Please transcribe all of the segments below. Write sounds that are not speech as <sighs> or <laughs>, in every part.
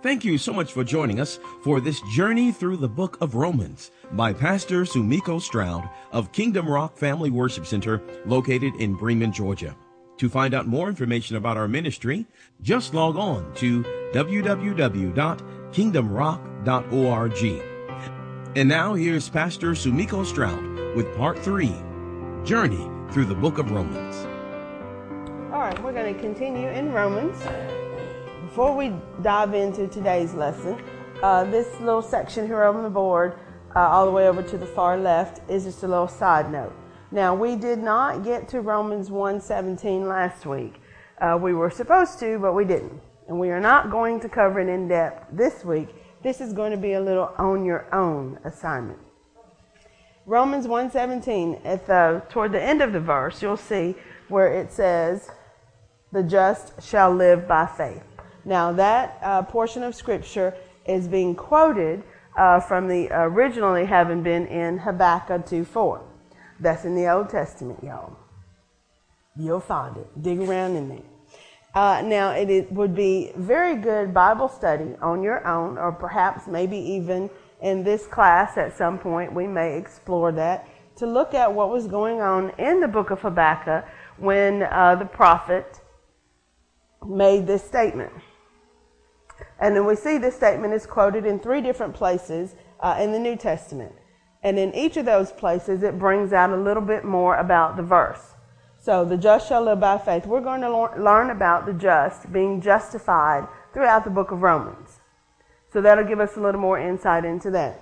Thank you so much for joining us for this journey through the book of Romans by Pastor Sumiko Stroud of Kingdom Rock Family Worship Center located in Bremen, Georgia. To find out more information about our ministry, just log on to www.kingdomrock.org. And now here's Pastor Sumiko Stroud with part three, Journey through the book of Romans. All right, we're going to continue in Romans. Before we dive into today's lesson, uh, this little section here on the board, uh, all the way over to the far left, is just a little side note. Now, we did not get to Romans 1:17 last week. Uh, we were supposed to, but we didn't, and we are not going to cover it in depth this week. This is going to be a little on your own assignment. Romans 1:17 at the toward the end of the verse, you'll see where it says, "The just shall live by faith." Now, that uh, portion of scripture is being quoted uh, from the originally having been in Habakkuk 2:4. That's in the Old Testament, y'all. You'll find it. Dig around in there. Uh, now, it, it would be very good Bible study on your own, or perhaps maybe even in this class at some point, we may explore that to look at what was going on in the book of Habakkuk when uh, the prophet made this statement. And then we see this statement is quoted in three different places uh, in the New Testament. And in each of those places, it brings out a little bit more about the verse. So, the just shall live by faith. We're going to learn about the just being justified throughout the book of Romans. So, that'll give us a little more insight into that.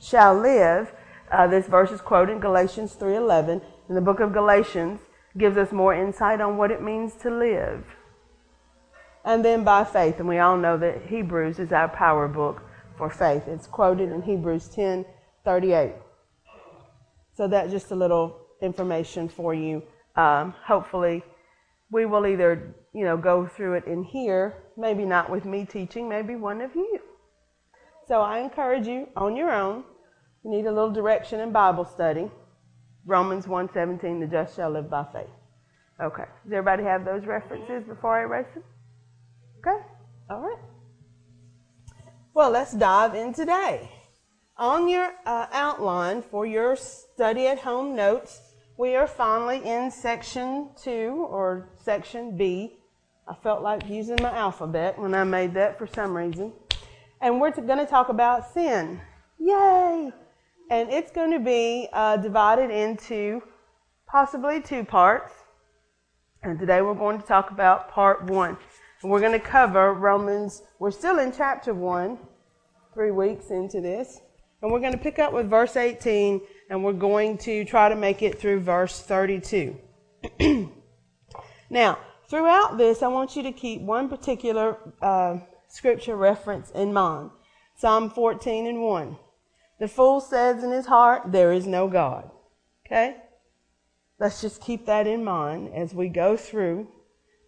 Shall live, uh, this verse is quoted in Galatians 3.11. And the book of Galatians gives us more insight on what it means to live and then by faith. And we all know that Hebrews is our power book for faith. It's quoted in Hebrews 10 38. So that's just a little information for you. Um, hopefully, we will either you know go through it in here, maybe not with me teaching, maybe one of you. So I encourage you on your own. You need a little direction in Bible study. Romans 1:17, the just shall live by faith. Okay. Does everybody have those references before I erase them? Okay? All right. Well, let's dive in today. On your uh, outline for your study at home notes, we are finally in section two or section B. I felt like using my alphabet when I made that for some reason. And we're going to talk about sin. Yay! And it's going to be uh, divided into possibly two parts. And today we're going to talk about part one. We're going to cover Romans. We're still in chapter 1, three weeks into this. And we're going to pick up with verse 18 and we're going to try to make it through verse 32. <clears throat> now, throughout this, I want you to keep one particular uh, scripture reference in mind Psalm 14 and 1. The fool says in his heart, There is no God. Okay? Let's just keep that in mind as we go through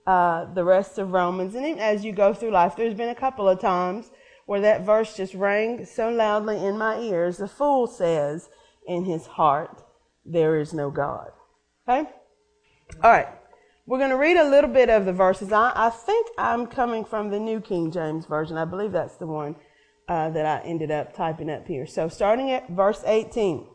uh, the rest of Romans. And as you go through life, there's been a couple of times where that verse just rang so loudly in my ears. The fool says in his heart, There is no God. Okay? All right. We're going to read a little bit of the verses. I, I think I'm coming from the New King James Version. I believe that's the one uh, that I ended up typing up here. So, starting at verse 18.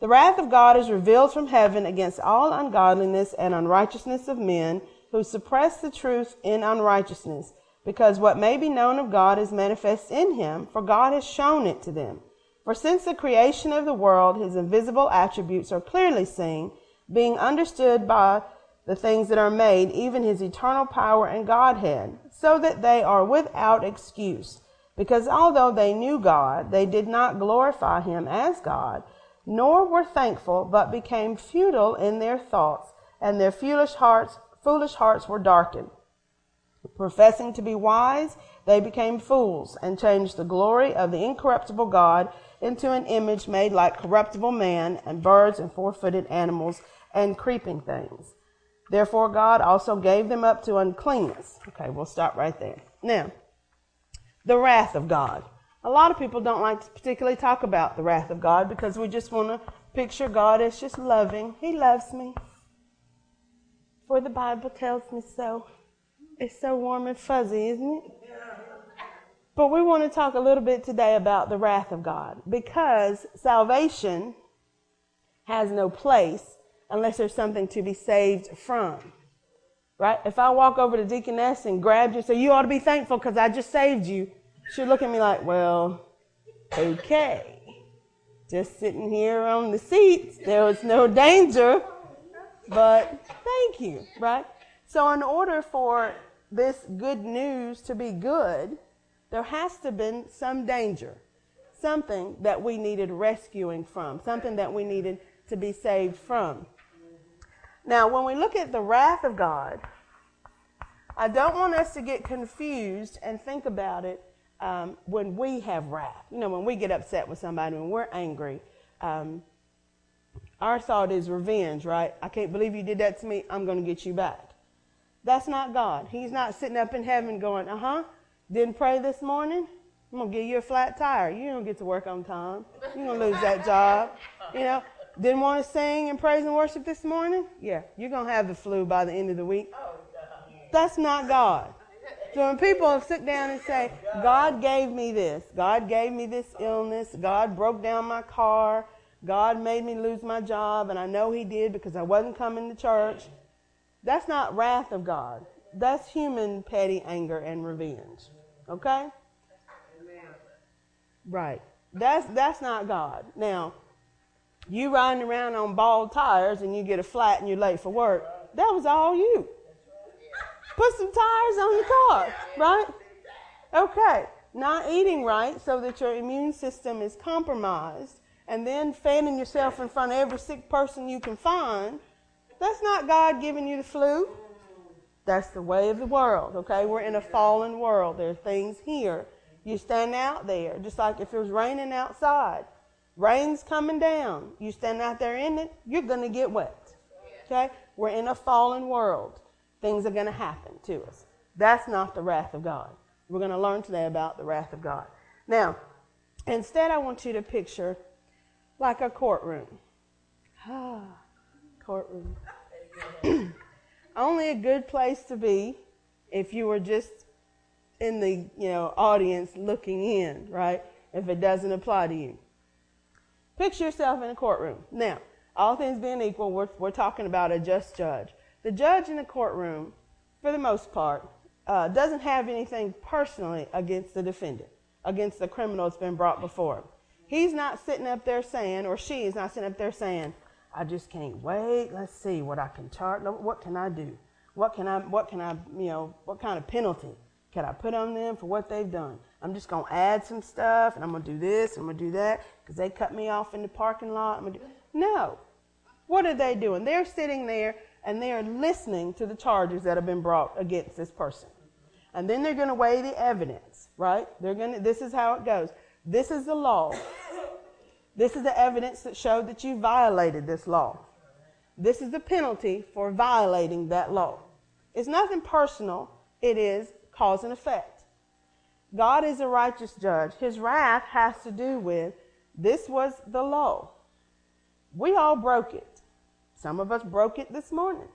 The wrath of God is revealed from heaven against all ungodliness and unrighteousness of men who suppress the truth in unrighteousness, because what may be known of God is manifest in him, for God has shown it to them. For since the creation of the world, his invisible attributes are clearly seen, being understood by the things that are made, even his eternal power and Godhead, so that they are without excuse. Because although they knew God, they did not glorify him as God, nor were thankful, but became futile in their thoughts, and their foolish hearts foolish hearts were darkened. Professing to be wise, they became fools and changed the glory of the incorruptible God into an image made like corruptible man and birds and four footed animals and creeping things. Therefore, God also gave them up to uncleanness. Okay, we'll stop right there. Now, the wrath of God. A lot of people don't like to particularly talk about the wrath of God because we just want to picture God as just loving. He loves me for the Bible tells me so. It's so warm and fuzzy, isn't it? But we want to talk a little bit today about the wrath of God because salvation has no place unless there's something to be saved from. Right? If I walk over to Deaconess and grab you and say, You ought to be thankful because I just saved you, she'll look at me like, Well, okay. Just sitting here on the seats, there was no danger, but thank you, right? So, in order for this good news to be good, there has to been some danger, something that we needed rescuing from, something that we needed to be saved from. Now, when we look at the wrath of God, I don't want us to get confused and think about it um, when we have wrath. You know, when we get upset with somebody, when we're angry, um, our thought is revenge, right? I can't believe you did that to me. I'm going to get you back. That's not God. He's not sitting up in heaven going, uh huh, didn't pray this morning? I'm going to give you a flat tire. You don't get to work on time. You're going to lose that job. You know, didn't want to sing and praise and worship this morning? Yeah, you're going to have the flu by the end of the week. That's not God. So when people sit down and say, God gave me this, God gave me this illness, God broke down my car, God made me lose my job, and I know He did because I wasn't coming to church, that's not wrath of God. That's human petty anger and revenge. Okay? Right. That's that's not God. Now, you riding around on bald tires and you get a flat and you're late for work. That was all you. Put some tires on the car, right? Okay. Not eating right so that your immune system is compromised and then fanning yourself in front of every sick person you can find. That's not God giving you the flu. That's the way of the world, okay? We're in a fallen world. There are things here. You stand out there, just like if it was raining outside. Rain's coming down. You stand out there in it, you're going to get wet. Okay? We're in a fallen world. Things are going to happen to us. That's not the wrath of God. We're going to learn today about the wrath of God. Now, instead, I want you to picture like a courtroom. Ah, <sighs> courtroom. <clears throat> only a good place to be if you were just in the you know audience looking in, right? If it doesn't apply to you. Picture yourself in a courtroom. Now, all things being equal, we're, we're talking about a just judge. The judge in the courtroom, for the most part, uh, doesn't have anything personally against the defendant, against the criminal that's been brought before him. He's not sitting up there saying, or she's not sitting up there saying, I just can't wait. Let's see what I can charge. What can I do? What can I, what can I, you know, what kind of penalty can I put on them for what they've done? I'm just going to add some stuff and I'm going to do this, and I'm going to do that because they cut me off in the parking lot. I'm gonna do... No. What are they doing? They're sitting there and they are listening to the charges that have been brought against this person. And then they're going to weigh the evidence, right? They're going to, this is how it goes. This is the law. This is the evidence that showed that you violated this law. This is the penalty for violating that law. It's nothing personal, it is cause and effect. God is a righteous judge. His wrath has to do with this was the law. We all broke it. Some of us broke it this morning.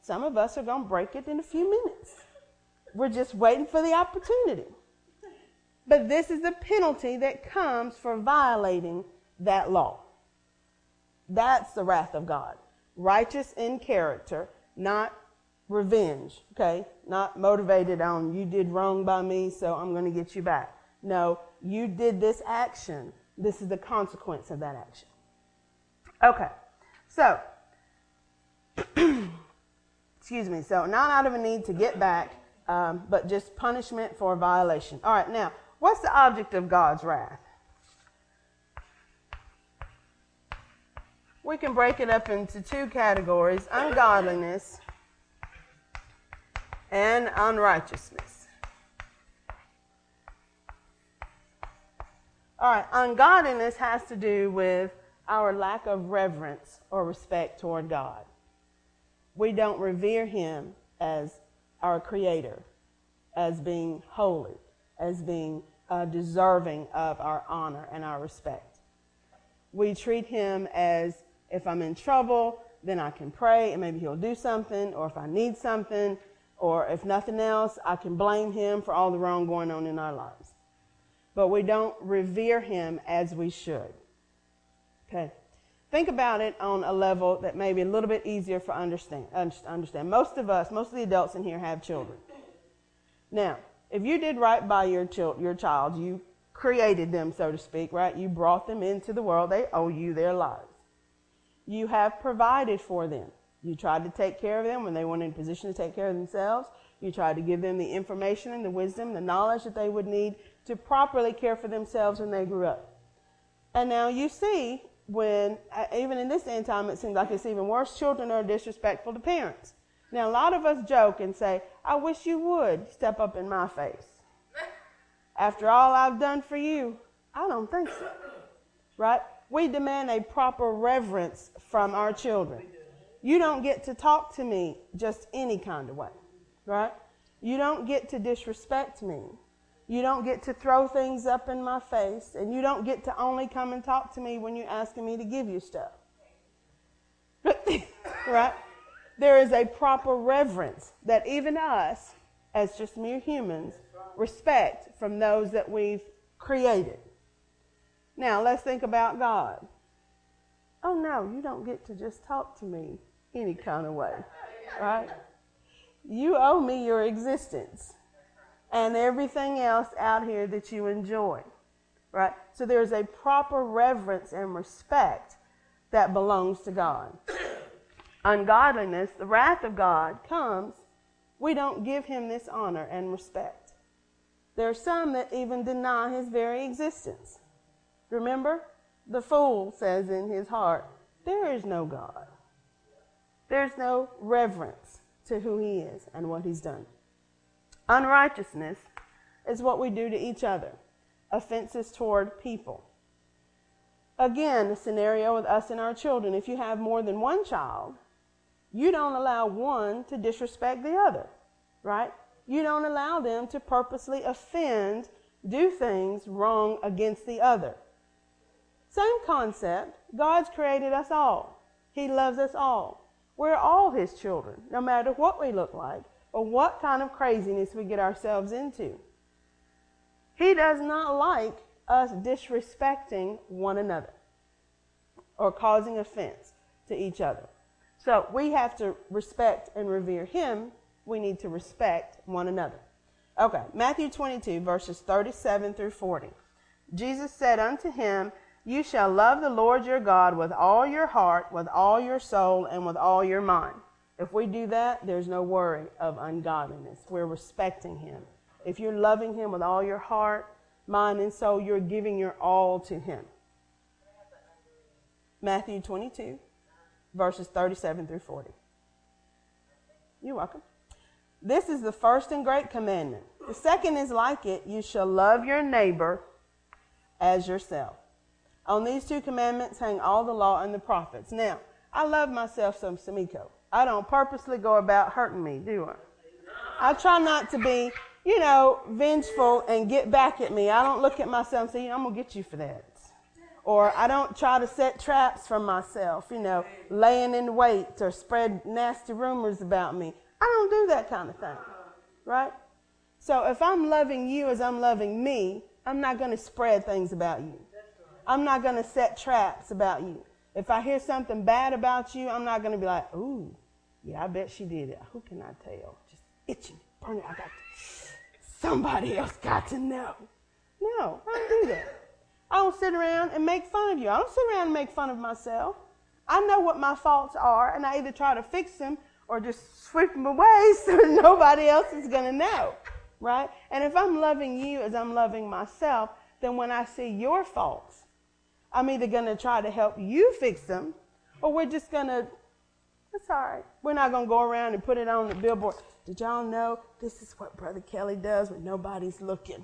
Some of us are going to break it in a few minutes. We're just waiting for the opportunity. But this is the penalty that comes for violating that law. That's the wrath of God. Righteous in character, not revenge, okay? Not motivated on you did wrong by me, so I'm going to get you back. No, you did this action. This is the consequence of that action. Okay, so, <clears throat> excuse me, so not out of a need to get back, um, but just punishment for violation. All right, now, what's the object of God's wrath? We can break it up into two categories ungodliness and unrighteousness. All right, ungodliness has to do with our lack of reverence or respect toward God. We don't revere Him as our Creator, as being holy, as being uh, deserving of our honor and our respect. We treat Him as if I'm in trouble, then I can pray and maybe he'll do something, or if I need something, or if nothing else, I can blame him for all the wrong going on in our lives. but we don't revere him as we should. Okay. Think about it on a level that may be a little bit easier for understand, understand. Most of us, most of the adults in here have children. Now, if you did right by your, child, your child, you created them, so to speak, right? You brought them into the world. They owe you their lives. You have provided for them. You tried to take care of them when they weren't in a position to take care of themselves. You tried to give them the information and the wisdom, the knowledge that they would need to properly care for themselves when they grew up. And now you see when, uh, even in this end time, it seems like it's even worse. Children are disrespectful to parents. Now, a lot of us joke and say, I wish you would step up in my face. <laughs> After all I've done for you, I don't think so. Right? We demand a proper reverence from our children. You don't get to talk to me just any kind of way. Right? You don't get to disrespect me. You don't get to throw things up in my face, and you don't get to only come and talk to me when you're asking me to give you stuff. <laughs> right? There is a proper reverence that even us, as just mere humans, respect from those that we've created. Now, let's think about God. Oh, no, you don't get to just talk to me any kind of way, right? You owe me your existence and everything else out here that you enjoy. Right? So there's a proper reverence and respect that belongs to God. <coughs> Ungodliness, the wrath of God comes, we don't give him this honor and respect. There are some that even deny his very existence. Remember? The fool says in his heart, There is no God. There's no reverence to who he is and what he's done. Unrighteousness is what we do to each other, offenses toward people. Again, the scenario with us and our children. If you have more than one child, you don't allow one to disrespect the other, right? You don't allow them to purposely offend, do things wrong against the other. Same concept. God's created us all. He loves us all. We're all His children, no matter what we look like or what kind of craziness we get ourselves into. He does not like us disrespecting one another or causing offense to each other. So we have to respect and revere him. We need to respect one another. Okay, Matthew 22, verses 37 through 40. Jesus said unto him, You shall love the Lord your God with all your heart, with all your soul, and with all your mind. If we do that, there's no worry of ungodliness. We're respecting Him. If you're loving Him with all your heart, mind, and soul, you're giving your all to Him. Matthew 22, verses 37 through 40. You're welcome. This is the first and great commandment. The second is like it you shall love your neighbor as yourself. On these two commandments hang all the law and the prophets. Now, I love myself some Sumiko. I don't purposely go about hurting me, do I? I try not to be, you know, vengeful and get back at me. I don't look at myself and say, I'm going to get you for that. Or I don't try to set traps for myself, you know, laying in wait or spread nasty rumors about me. I don't do that kind of thing, right? So if I'm loving you as I'm loving me, I'm not going to spread things about you. I'm not going to set traps about you. If I hear something bad about you, I'm not going to be like, ooh, yeah, I bet she did it. Who can I tell? Just itching, burning. I got to, somebody else got to know. No, I don't do that. I don't sit around and make fun of you. I don't sit around and make fun of myself. I know what my faults are, and I either try to fix them or just sweep them away <laughs> so nobody else is going to know, right? And if I'm loving you as I'm loving myself, then when I see your faults, I'm either going to try to help you fix them, or we're just going to that's all right. We're not going to go around and put it on the billboard. Did y'all know this is what Brother Kelly does when nobody's looking?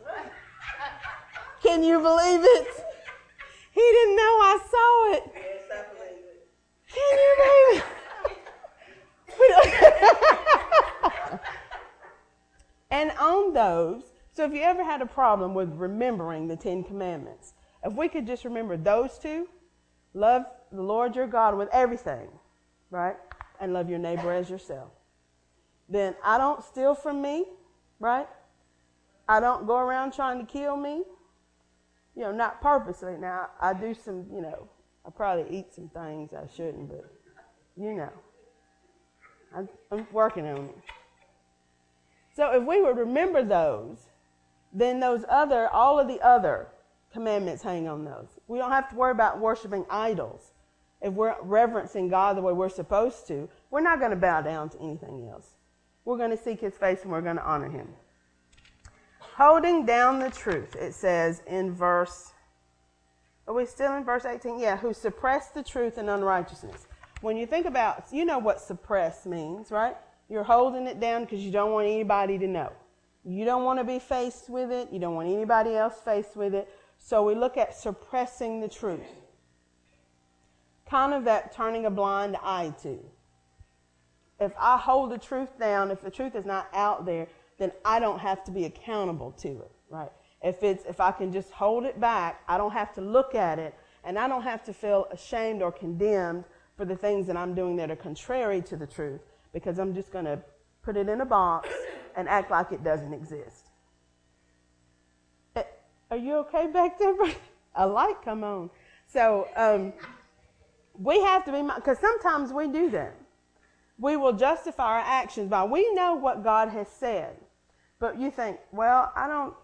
<laughs> Can you believe it? He didn't know I saw it. Can you believe it? <laughs> and on those, so if you ever had a problem with remembering the Ten Commandments, if we could just remember those two, love the Lord your God with everything, right? and love your neighbor as yourself. Then I don't steal from me, right? I don't go around trying to kill me. you know, not purposely. Now, I do some, you know, I probably eat some things I shouldn't, but you know, I'm, working on it. So if we would remember those, then those other, all of the other commandments hang on those. We don't have to worry about worshiping idols. If we're reverencing God the way we're supposed to, we're not going to bow down to anything else. We're going to seek his face and we're going to honor him. Holding down the truth, it says in verse, are we still in verse 18? Yeah, who suppress the truth and unrighteousness. When you think about, you know what suppress means, right? You're holding it down because you don't want anybody to know. You don't want to be faced with it. You don't want anybody else faced with it. So we look at suppressing the truth. Kind of that turning a blind eye to. If I hold the truth down, if the truth is not out there, then I don't have to be accountable to it, right? If it's if I can just hold it back, I don't have to look at it and I don't have to feel ashamed or condemned for the things that I'm doing that are contrary to the truth because I'm just going to put it in a box and act like it doesn't exist. Are you okay back there? a light come on. So um, we have to be because sometimes we do that. We will justify our actions by we know what God has said, but you think, well, I don't,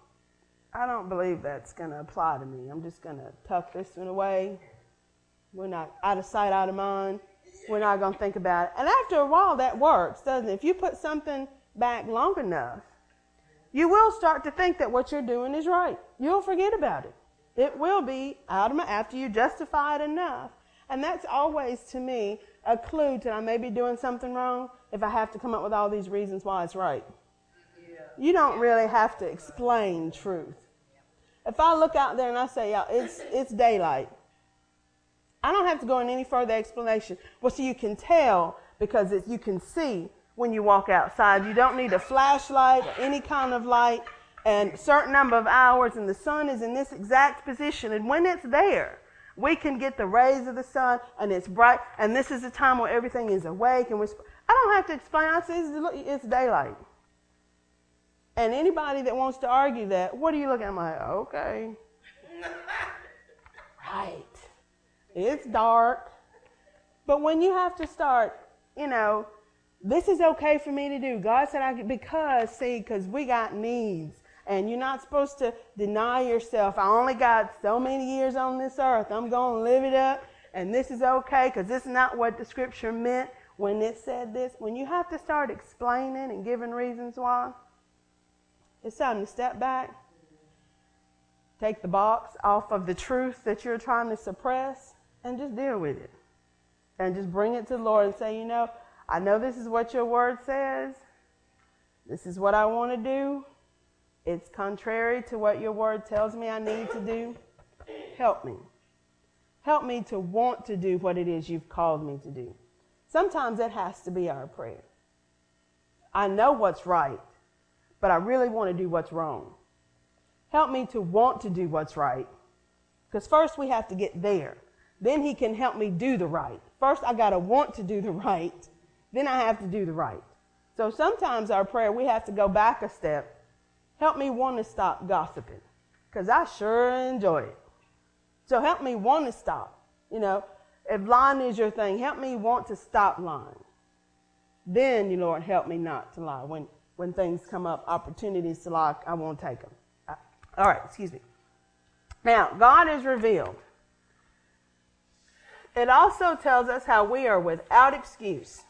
I don't believe that's going to apply to me. I'm just going to tuck this one away. We're not out of sight, out of mind. We're not going to think about it. And after a while, that works, doesn't it? If you put something back long enough, you will start to think that what you're doing is right. You'll forget about it. It will be out of my, after you justify it enough. And that's always, to me, a clue that I may be doing something wrong if I have to come up with all these reasons why it's right. Yeah. You don't really have to explain truth. If I look out there and I say, yeah, it's, it's daylight, I don't have to go in any further explanation. Well, so you can tell because you can see when you walk outside. You don't need a flashlight or any kind of light and certain number of hours and the sun is in this exact position. And when it's there, we can get the rays of the sun and it's bright. And this is the time where everything is awake. And we're, I don't have to explain. I say it's, it's daylight. And anybody that wants to argue that, what are you looking at? I'm like, okay. <laughs> right. It's dark. But when you have to start, you know, this is okay for me to do. God said I could, because, see, because we got needs. And you're not supposed to deny yourself. I only got so many years on this earth. I'm going to live it up. And this is okay because this is not what the scripture meant when it said this. When you have to start explaining and giving reasons why, it's time to step back, take the box off of the truth that you're trying to suppress, and just deal with it. And just bring it to the Lord and say, you know, I know this is what your word says. This is what I want to do. It's contrary to what your word tells me I need to do. Help me. Help me to want to do what it is you've called me to do. Sometimes that has to be our prayer. I know what's right, but I really want to do what's wrong. Help me to want to do what's right. Because first we have to get there. Then he can help me do the right. First, I got to want to do the right. Then I have to do the right. So sometimes our prayer, we have to go back a step. Help me want to stop gossiping because I sure enjoy it. So help me want to stop. You know, if lying is your thing, help me want to stop lying. Then, you Lord, help me not to lie. When, when things come up, opportunities to lie, I won't take them. All right, excuse me. Now, God is revealed. It also tells us how we are without excuse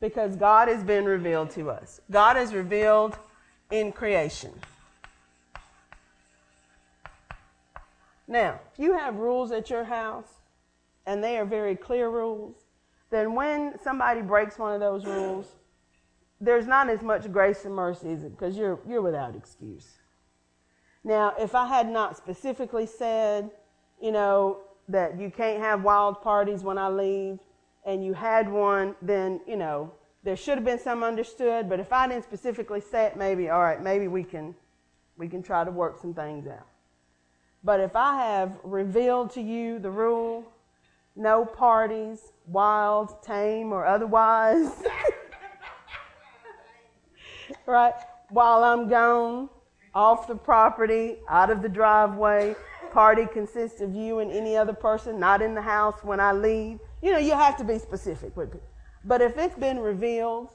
because God has been revealed to us. God is revealed in creation. Now, if you have rules at your house and they are very clear rules, then when somebody breaks one of those rules, there's not as much grace and mercy because you're, you're without excuse. Now, if I had not specifically said, you know, that you can't have wild parties when I leave, and you had one, then, you know, there should have been some understood, but if I didn't specifically say it, maybe, all right, maybe we can, we can try to work some things out. But if I have revealed to you the rule, no parties, wild, tame, or otherwise, <laughs> right, while I'm gone, off the property, out of the driveway. Party consists of you and any other person, not in the house when I leave. You know, you have to be specific with it. But if it's been revealed,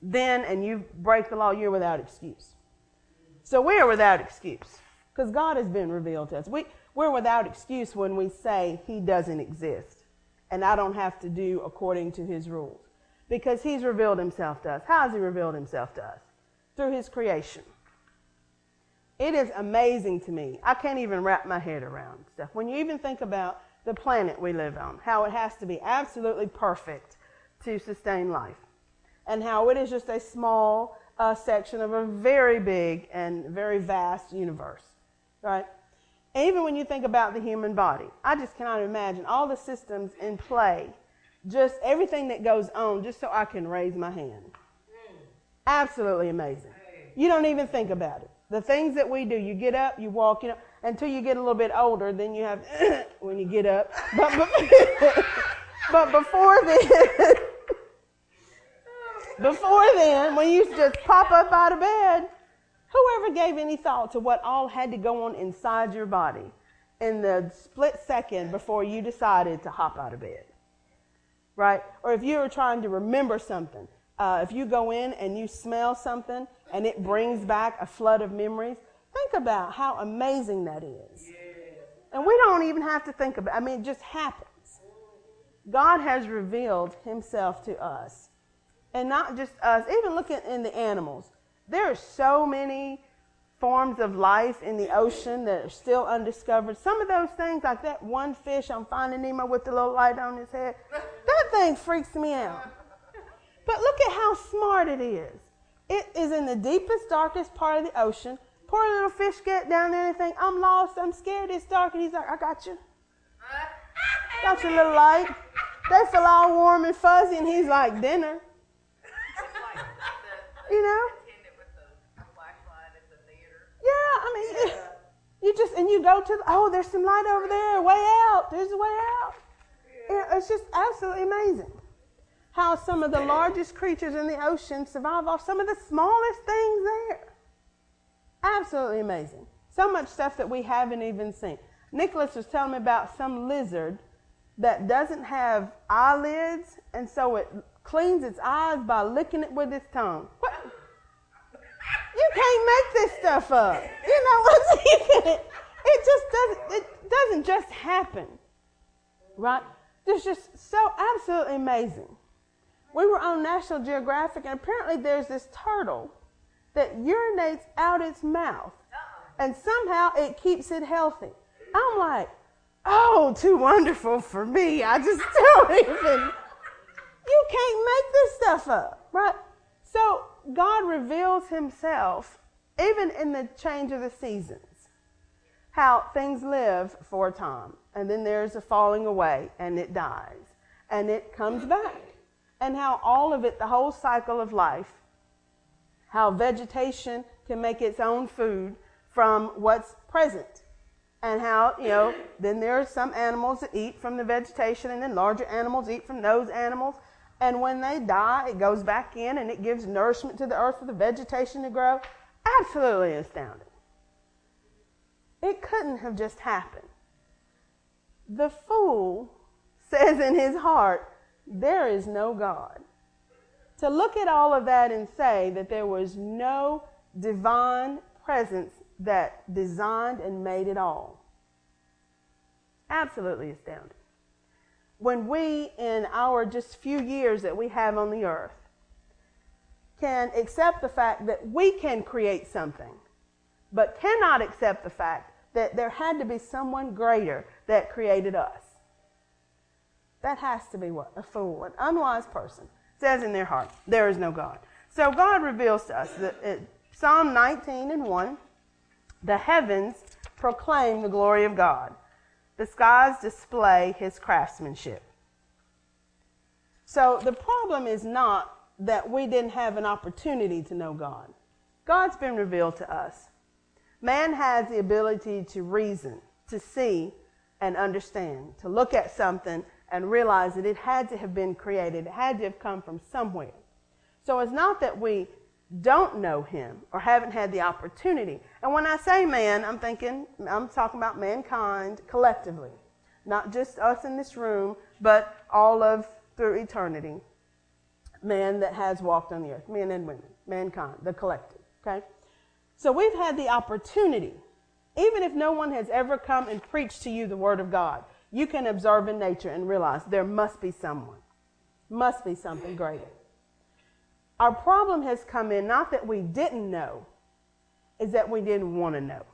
then and you break the law, you're without excuse. So we are without excuse because God has been revealed to us. We, we're without excuse when we say He doesn't exist and I don't have to do according to His rules because He's revealed Himself to us. How has He revealed Himself to us? Through His creation. It is amazing to me. I can't even wrap my head around stuff. When you even think about the planet we live on, how it has to be absolutely perfect to sustain life, and how it is just a small uh, section of a very big and very vast universe, right? Even when you think about the human body, I just cannot imagine all the systems in play, just everything that goes on, just so I can raise my hand. Absolutely amazing. You don't even think about it. The things that we do, you get up, you walk, you know, until you get a little bit older, then you have <coughs> when you get up. But, but, <laughs> but before then, <laughs> before then, when you just pop up out of bed, whoever gave any thought to what all had to go on inside your body in the split second before you decided to hop out of bed? Right? Or if you were trying to remember something, uh, if you go in and you smell something and it brings back a flood of memories. Think about how amazing that is. And we don't even have to think about. I mean, it just happens. God has revealed himself to us. And not just us, even looking in the animals. There are so many forms of life in the ocean that are still undiscovered. Some of those things, like that one fish on Finding Nemo with the little light on his head, that thing freaks me out. But look at how smart it is. It is in the deepest, darkest part of the ocean. Poor little fish get down there and think, I'm lost, I'm scared, it's dark. And he's like, I got you. Got your little light. They feel all warm and fuzzy, and he's like, dinner. You know? Yeah, I mean, you just, and you go to, the, oh, there's some light over there, way out. There's a way out. It's just absolutely amazing how some of the largest creatures in the ocean survive off some of the smallest things there. Absolutely amazing. So much stuff that we haven't even seen. Nicholas was telling me about some lizard that doesn't have eyelids, and so it cleans its eyes by licking it with its tongue. What? You can't make this stuff up. You know what I'm saying? It just doesn't. It doesn't just happen, right? It's just so absolutely amazing we were on National Geographic, and apparently there's this turtle that urinates out its mouth, and somehow it keeps it healthy. I'm like, oh, too wonderful for me. I just <laughs> don't even. You can't make this stuff up, right? So God reveals Himself even in the change of the seasons, how things live for a time, and then there's a falling away, and it dies, and it comes back and how all of it, the whole cycle of life, how vegetation can make its own food from what's present. And how, you know, then there are some animals that eat from the vegetation, and then larger animals eat from those animals. And when they die, it goes back in and it gives nourishment to the earth for the vegetation to grow. Absolutely astounding. It couldn't have just happened. The fool <laughs> says in his heart, there is no God. To look at all of that and say that there was no divine presence that designed and made it all. Absolutely astounding. When we, in our just few years that we have on the earth, can accept the fact that we can create something, but cannot accept the fact that there had to be someone greater that created us. That has to be what? A fool, an unwise person says in their heart, there is no God. So God reveals to us that uh, Psalm 19 and 1, the heavens proclaim the glory of God. The skies display his craftsmanship. So the problem is not that we didn't have an opportunity to know God. God's been revealed to us. Man has the ability to reason, to see, and understand, to look at something and realize that it had to have been created, it had to have come from somewhere. So it's not that we don't know him or haven't had the opportunity. And when I say man, I'm thinking, I'm talking about mankind collectively, not just us in this room, but all of through eternity. Man that has walked on the earth, men and women, mankind, the collective. Okay? So we've had the opportunity, even if no one has ever come and preached to you the Word of God, you can observe in nature and realize there must be someone, must be something greater. Our problem has come in not that we didn't know, is that we didn't want to know.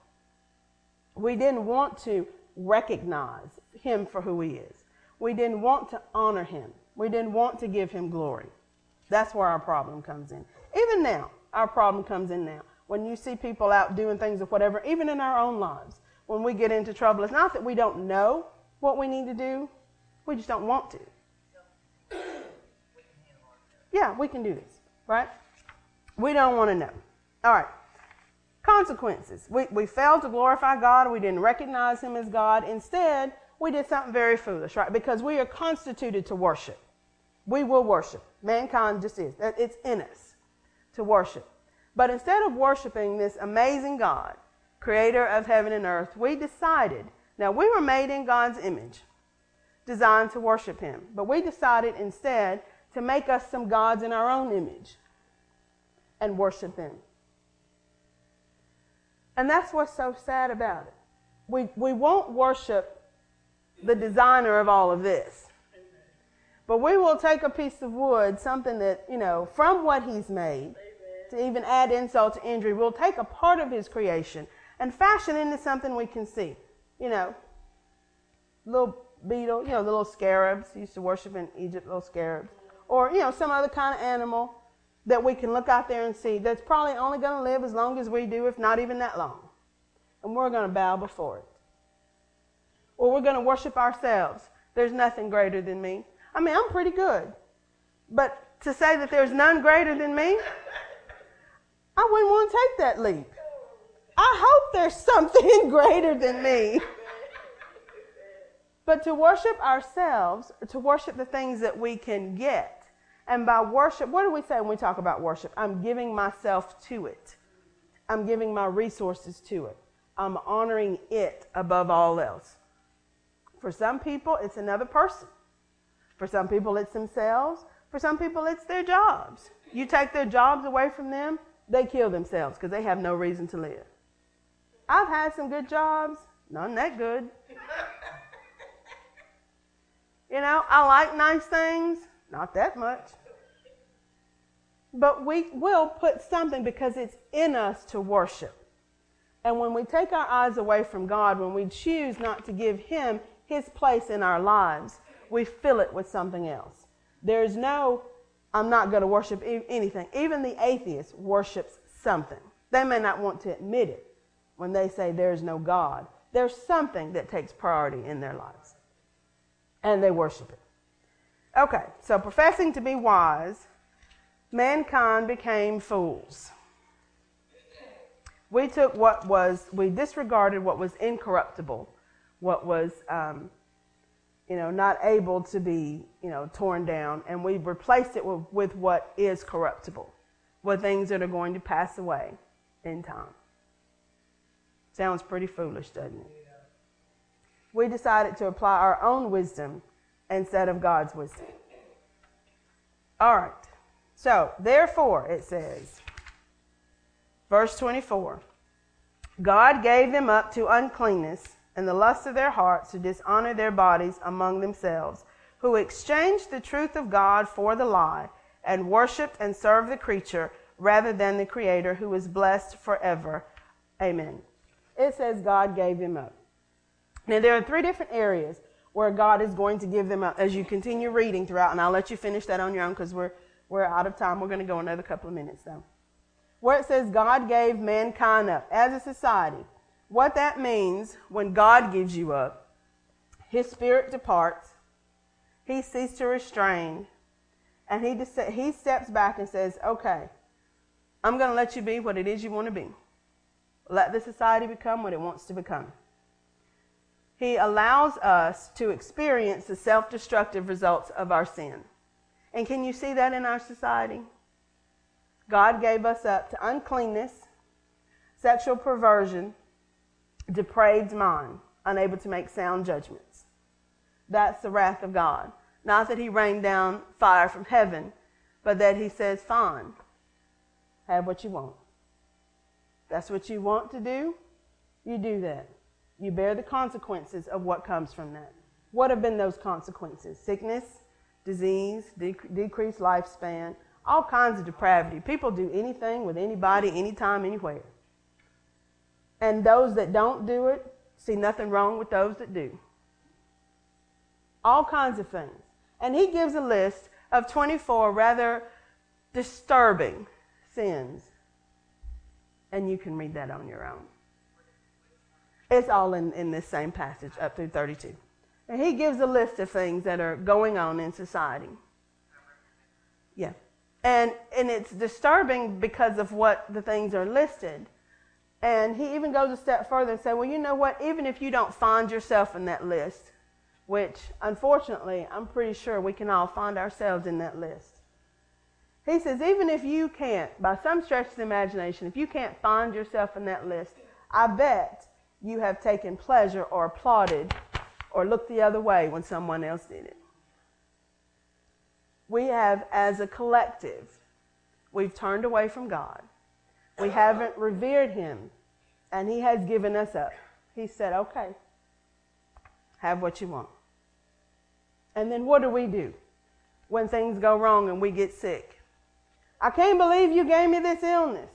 We didn't want to recognize him for who he is. We didn't want to honor him. We didn't want to give him glory. That's where our problem comes in. Even now, our problem comes in now. When you see people out doing things or whatever, even in our own lives, when we get into trouble, it's not that we don't know what we need to do, we just don't want to. Yeah, we can do this right? We don't want to know. All right. Consequences. We, we failed to glorify God. We didn't recognize Him as God. Instead, we did something very foolish, right? Because we are constituted to worship. We will worship. Mankind just is. It's in us to worship. But instead of worshiping this amazing God, creator of heaven and earth, we decided, now we were made in God's image, designed to worship Him. But we decided instead to make us some gods in our own image and worship Him. And that's what's so sad about it. We, we won't worship the designer of all of this. But we will take a piece of wood, something that, you know, from what He's made, to even add insult to injury, we'll take a part of His creation and fashion into something we can see. You know, little beetle, you know, the little scarabs. used to worship in Egypt, little scarabs or you know some other kind of animal that we can look out there and see that's probably only going to live as long as we do if not even that long. And we're going to bow before it. Or we're going to worship ourselves. There's nothing greater than me. I mean i'm pretty good. But to say that there's none greater than me i wouldn't want to take that leap. I hope there's <laughs> something greater than me. But to worship ourselves to worship the things that we can get and by worship, what do we say when we talk about worship? I'm giving myself to it. I'm giving my resources to it. I'm honoring it above all else. For some people, it's another person. For some people, it's themselves. For some people, it's their jobs. You take their jobs away from them, they kill themselves because they have no reason to live. I've had some good jobs, none that good. you know, I like nice things, not that much. But we will put something because it's in us to worship. And when we take our eyes away from God, when we choose not to give Him His place in our lives, we fill it with something else. There's no, I'm not going to worship anything. Even the atheist worships something. They may not want to admit it when they say there's no God. There's something that takes priority in their lives. And they worship it. Okay, so professing to be wise, mankind became fools. We took what was, we disregarded what was incorruptible, what was, um, you know, not able to be, you know, torn down, and we replaced it with, with what is corruptible, with things that are going to pass away in time. Sounds pretty foolish, doesn't it? We decided to apply our own wisdom instead of God's wisdom. All right. So, therefore, it says, verse 24 God gave them up to uncleanness and the lust of their hearts to dishonor their bodies among themselves, who exchanged the truth of God for the lie and worshiped and served the creature rather than the Creator who is blessed forever. Amen. It says God gave them up. Now, there are three different areas where God is going to give them up as you continue reading throughout, and I'll let you finish that on your own because we're, we're out of time. We're going to go another couple of minutes though. Where it says God gave mankind up as a society, what that means when God gives you up, his spirit departs, he ceases to restrain, and he, he steps back and says, Okay, I'm going to let you be what it is you want to be. Let the society become what it wants to become. He allows us to experience the self destructive results of our sin. And can you see that in our society? God gave us up to uncleanness, sexual perversion, depraved mind, unable to make sound judgments. That's the wrath of God. Not that He rained down fire from heaven, but that He says, fine, have what you want. That's what you want to do, you do that. You bear the consequences of what comes from that. What have been those consequences? Sickness, disease, dec- decreased lifespan, all kinds of depravity. People do anything with anybody, anytime, anywhere. And those that don't do it see nothing wrong with those that do. All kinds of things. And he gives a list of 24 rather disturbing sins. And you can read that on your own. It's all in, in this same passage up through 32. And he gives a list of things that are going on in society. Yeah. And, and it's disturbing because of what the things are listed. And he even goes a step further and said, well, you know what? Even if you don't find yourself in that list, which unfortunately I'm pretty sure we can all find ourselves in that list. He says, even if you can't, by some stretch of the imagination, if you can't find yourself in that list, I bet you have taken pleasure or applauded or look the other way when someone else did it. We have, as a collective, we've turned away from God. We haven't revered Him, and He has given us up. He said, okay, have what you want. And then what do we do when things go wrong and we get sick? I can't believe you gave me this illness.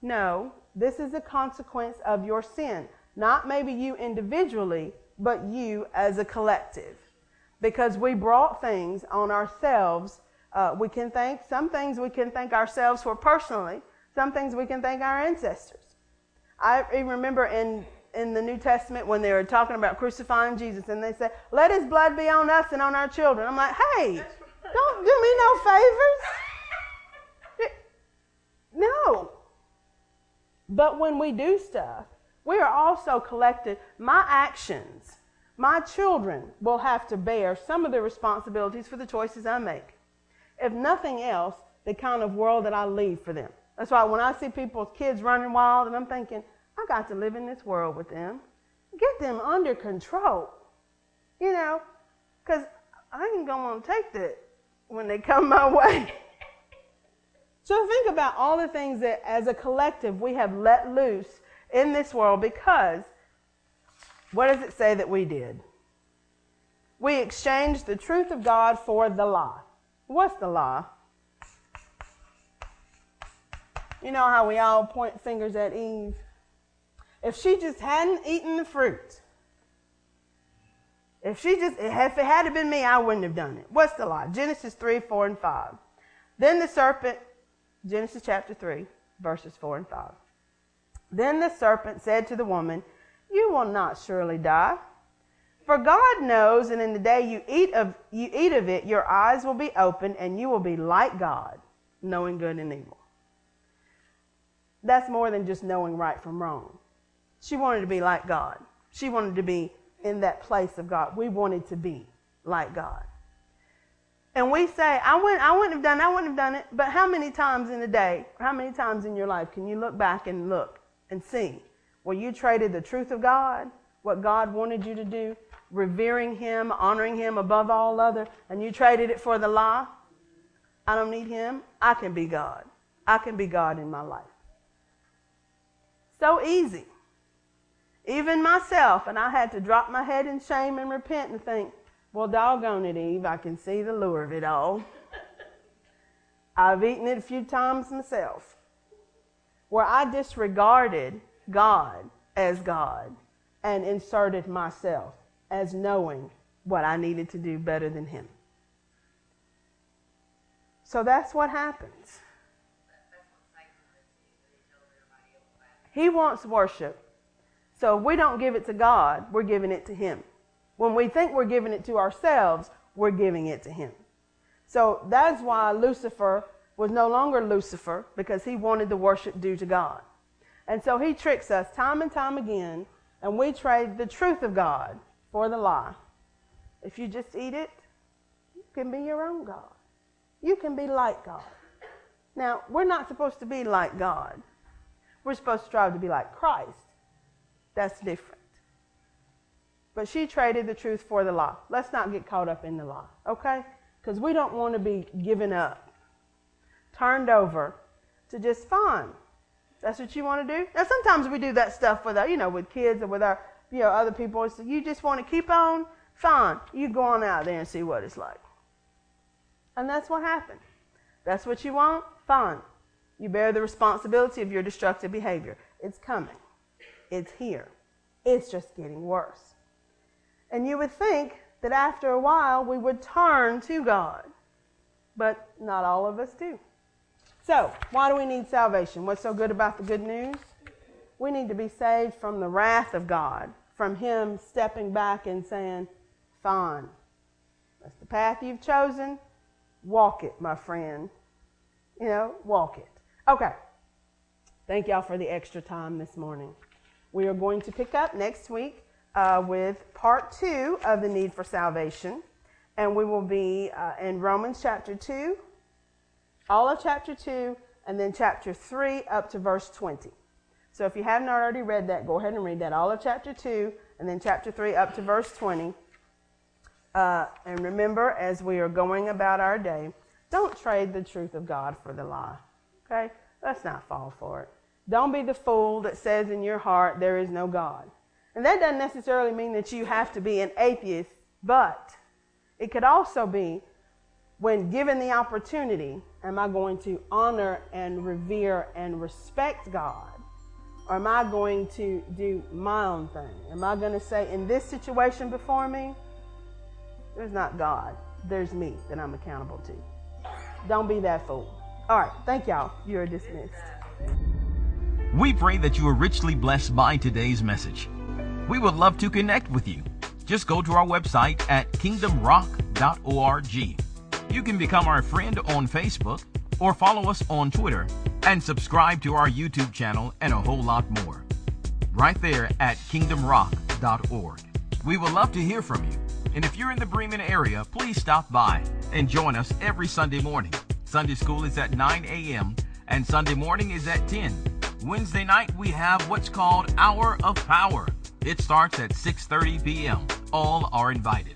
No, this is a consequence of your sin. Not maybe you individually, but you as a collective. Because we brought things on ourselves. Uh, we can thank some things we can thank ourselves for personally, some things we can thank our ancestors. I even remember in, in the New Testament when they were talking about crucifying Jesus and they said, Let his blood be on us and on our children. I'm like, Hey, don't do me no favors. <laughs> No. But when we do stuff, we are also collected. My actions, my children will have to bear some of the responsibilities for the choices I make. If nothing else, the kind of world that I leave for them. That's why when I see people's kids running wild, and I'm thinking, I got to live in this world with them. Get them under control. You know, because I ain't to take that when they come my <laughs> way. so think about all the things that as a collective we have let loose in this world because what does it say that we did? We exchanged the truth of God for the lie. What's the lie? You know how we all point fingers at Eve? If she just hadn't eaten the fruit, if she just, if it had been me, I wouldn't have done it. What's the lie? Genesis 3, 4, and 5. Then the serpent, Genesis chapter 3, verses 4 and 5. Then the serpent said to the woman, You will not surely die. For God knows, and in the day you eat of you eat of it, your eyes will be opened, and you will be like God, knowing good and evil. That's more than just knowing right from wrong. She wanted to be like God. She wanted to be in that place of God. We wanted to be like God. And we say, I wouldn't, I wouldn't have done, I wouldn't have done it. But how many times in a day, how many times in your life can you look back and look and see where you traded the truth of God, what God wanted you to do, revering Him, honoring Him above all other, and you traded it for the lie? I don't need Him. I can be God. I can be God in my life. So easy. Even myself, and I had to drop my head in shame and repent and think, well, doggone it, Eve, I can see the lure of it all. <laughs> I've eaten it a few times myself, where I disregarded God as God and inserted myself as knowing what I needed to do better than Him. So that's what happens. He wants worship. So if we don't give it to God, we're giving it to Him. When we think we're giving it to ourselves, we're giving it to Him. So that's why Lucifer was no longer Lucifer because he wanted the worship due to God. And so he tricks us time and time again, and we trade the truth of God for the lie. If you just eat it, you can be your own God. You can be like God. Now, we're not supposed to be like God. We're supposed to strive to be like Christ. That's different. But she traded the truth for the lie. Let's not get caught up in the lie, okay? Because we don't want to be given up, turned over to just fun. That's what you want to do. Now sometimes we do that stuff with our, you know, with kids or with our, you know, other people. So you just want to keep on. Fine. You go on out there and see what it's like. And that's what happened. That's what you want. Fine. You bear the responsibility of your destructive behavior. It's coming. It's here. It's just getting worse. And you would think that after a while we would turn to God. But not all of us do. So, why do we need salvation? What's so good about the good news? We need to be saved from the wrath of God, from Him stepping back and saying, Fine, that's the path you've chosen. Walk it, my friend. You know, walk it. Okay. Thank y'all for the extra time this morning. We are going to pick up next week uh, with part two of the need for salvation, and we will be uh, in Romans chapter 2, all of chapter 2, and then chapter 3 up to verse 20. So if you haven't already read that, go ahead and read that. All of chapter 2, and then chapter 3 up to verse 20. Uh, and remember, as we are going about our day, don't trade the truth of God for the lie. Okay? Let's not fall for it. Don't be the fool that says in your heart there is no God. And that doesn't necessarily mean that you have to be an atheist, but it could also be when given the opportunity, am I going to honor and revere and respect God? Or am I going to do my own thing? Am I going to say, in this situation before me, there's not God, there's me that I'm accountable to? Don't be that fool. All right, thank y'all. You're dismissed. We pray that you are richly blessed by today's message. We would love to connect with you. Just go to our website at kingdomrock.org you can become our friend on Facebook or follow us on Twitter and subscribe to our YouTube channel and a whole lot more. Right there at kingdomrock.org. We would love to hear from you. And if you're in the Bremen area, please stop by and join us every Sunday morning. Sunday school is at 9 a.m. and Sunday morning is at 10. Wednesday night we have what's called Hour of Power. It starts at 6:30 p.m. All are invited.